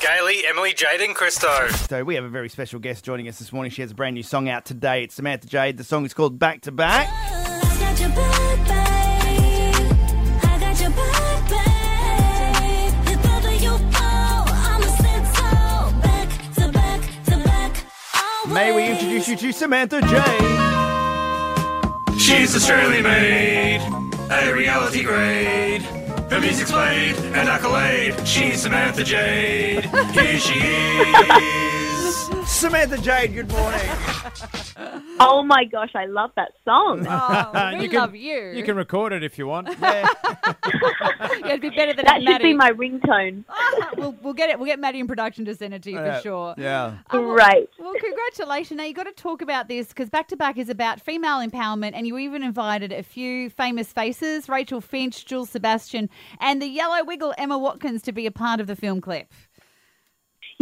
Gailey, Emily, Jade, and Christo. So we have a very special guest joining us this morning. She has a brand new song out today. It's Samantha Jade. The song is called Back to Back. I got your back, babe. I got your back, babe. If ever you fall, I'ma stand tall. Back to back to back. May we introduce you to Samantha Jade. She's Australian made, a reality grade. Her music's played, an accolade. She's Samantha Jade. Here she is. Samantha Jade, good morning. Oh my gosh, I love that song. Oh, we You can- love you. You can record it if you want. Yeah. It'd be better than That should Maddie. be my ringtone. we'll, we'll get it. We'll get Maddie in production to send it to you Yeah. for sure. Yeah. Oh, well- Great. Well, congratulations. Now, you've got to talk about this because Back to Back is about female empowerment, and you even invited a few famous faces Rachel Finch, Jules Sebastian, and the Yellow Wiggle, Emma Watkins, to be a part of the film clip.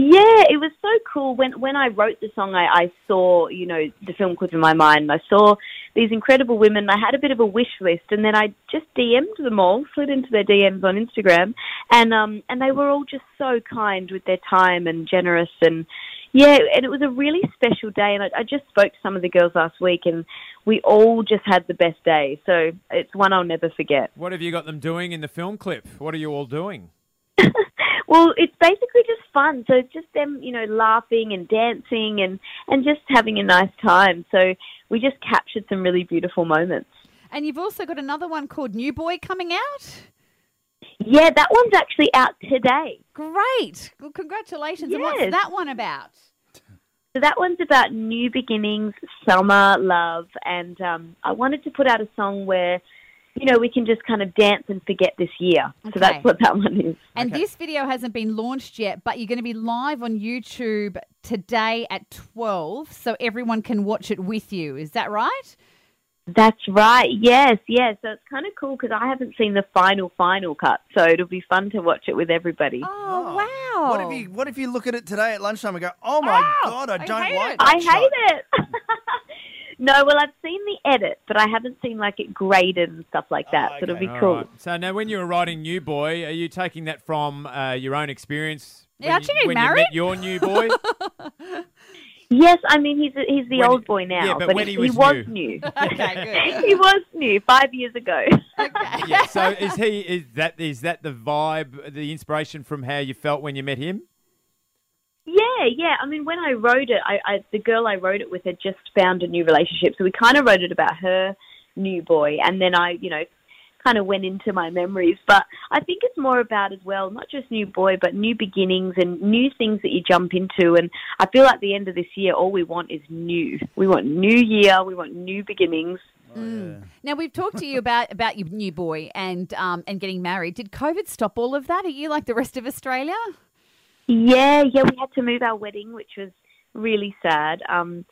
Yeah, it was so cool. When when I wrote the song, I, I saw you know the film clip in my mind. I saw these incredible women. I had a bit of a wish list, and then I just DM'd them all, slid into their DMs on Instagram, and um and they were all just so kind with their time and generous and. Yeah, and it was a really special day, and I, I just spoke to some of the girls last week, and we all just had the best day. So it's one I'll never forget. What have you got them doing in the film clip? What are you all doing? Well, it's basically just fun. So it's just them, you know, laughing and dancing and and just having a nice time. So we just captured some really beautiful moments. And you've also got another one called New Boy coming out. Yeah, that one's actually out today. Great. Well, congratulations. And what's that one about? So that one's about new beginnings, summer, love, and um, I wanted to put out a song where, you know, we can just kind of dance and forget this year. Okay. So that's what that one is. And Okay. this video hasn't been launched yet, but you're going to be live on YouTube today at 12 so everyone can watch it with you. Is that right? That's right. Yes, yes. So it's kind of cool because I haven't seen the final, final cut. So it'll be fun to watch it with everybody. Oh, oh, wow. What if you What if you look at it today at lunchtime and go, "Oh my Oh, god, I I don't hate like it. that I shot." hate it. no, well, I've seen the edit, but I haven't seen like it graded and stuff like that. Oh, So it'll be All cool. right. So now, when you were writing New Boy, are you taking that from uh, your own experience? Yeah, when aren't you getting when married? you met your new boy? Yes, I mean he's he's the When old boy now, yeah, but when he, he was was new. new. Okay, good. he was new five years ago. Okay. yeah. So is he? Is that is that the vibe, the inspiration from how you felt when you met him? Yeah, yeah. I mean, when I wrote it, I, I the girl I wrote it with had just found a new relationship, so we kind of wrote it about her new boy, and then I, you know, kind of went into my memories. But I think it's more about as well, not just new boy, but new beginnings and new things that you jump into. And I feel like the end of this year, all we want is new. We want new year. We want new beginnings. Now we've talked to you about about your new boy and um and getting married. Did COVID stop all of that? Are you like the rest of Australia? Yeah, yeah. We had to move our wedding, which was really sad. Um,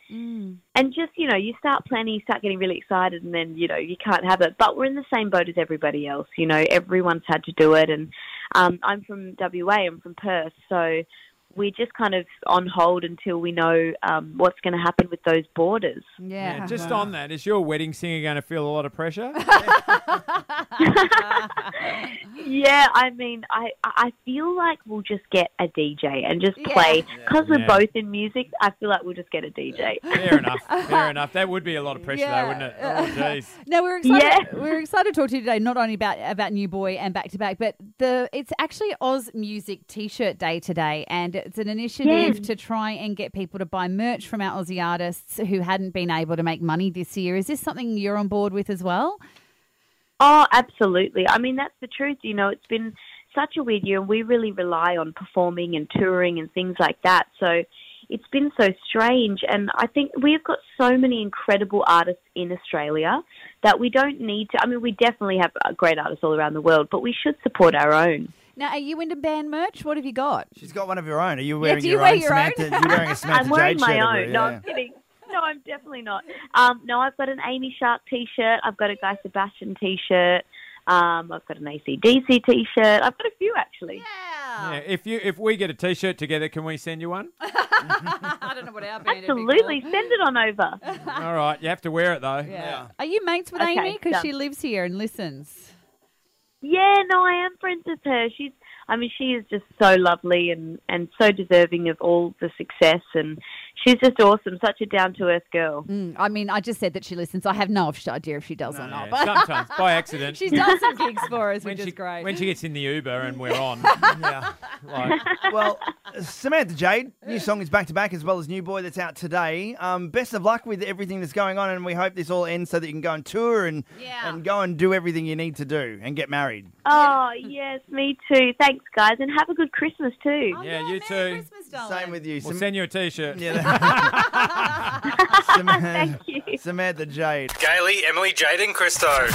And just, you know, you start planning, you start getting really excited, and then, you know, you can't have it. But we're in the same boat as everybody else. You know, everyone's had to do it. And um, I'm from WA, I'm from Perth. So we're just kind of on hold until we know um, what's going to happen with those borders. Yeah. Just on that, is your wedding singer going to feel a lot of pressure? Yeah, I mean, I I feel like we'll just get a DJ and just play because we're both in music. I feel like we'll just get a DJ. Fair enough. Fair enough. That would be a lot of pressure, though, wouldn't it? Oh, jeez. No, we're excited. Yeah. We're excited to talk to you today, not only about about New Boy and Back to Back, but the it's actually Oz Music T-shirt Day today, and it's an initiative Yeah. to try and get people to buy merch from our Aussie artists who hadn't been able to make money this year. Is this something you're on board with as well? Oh, absolutely. I mean, that's the truth. You know, it's been such a weird year, and we really rely on performing and touring and things like that. So it's been so strange. And I think we've got so many incredible artists in Australia that we don't need to. I mean, we definitely have uh, great artists all around the world, but we should support our own. Now, are you into band merch? What have you got? She's got one of her own. Are you wearing do you your wear own your own? You're wearing a Samantha I'm wearing Jade my shirt own. it, No, yeah. I'm kidding. No, I'm definitely not. Um, no, I've got an Amy Shark T-shirt. I've got a Guy Sebastian T-shirt. Um, I've got an ACDC T-shirt. I've got a few actually. Yeah, if you if we get a T-shirt together, can we send you one? I don't know what our band Absolutely, send it on over. All right, you have to wear it though. Yeah. Are you mates with Okay, Amy? Because she lives here and listens. Yeah, no, I am friends with her. She's I mean, she is just so lovely and, and so deserving of all the success. And she's just awesome, such a down to earth girl. Mm, I mean, I just said that she listens. I have no idea if she does or not. Yeah, But sometimes by accident. she's done some gigs for us, when which she, is great. when she gets in the Uber and we're on. Yeah. Like, Well, Samantha Jade, new song is back to back as well as New Boy that's out today. Um, best of luck with everything that's going on, and we hope this all ends so that you can go on tour and Yeah. and go and do everything you need to do and get married. Oh, yes, me too. Thanks, guys. And have a good Christmas, too. Oh, Yeah, you Merry too. Christmas, darling. Same with you. we'll Sam- send you a T-shirt. yeah, Samantha, Thank you. Samantha Jade. Gailey, Emily, Jade, and Christo.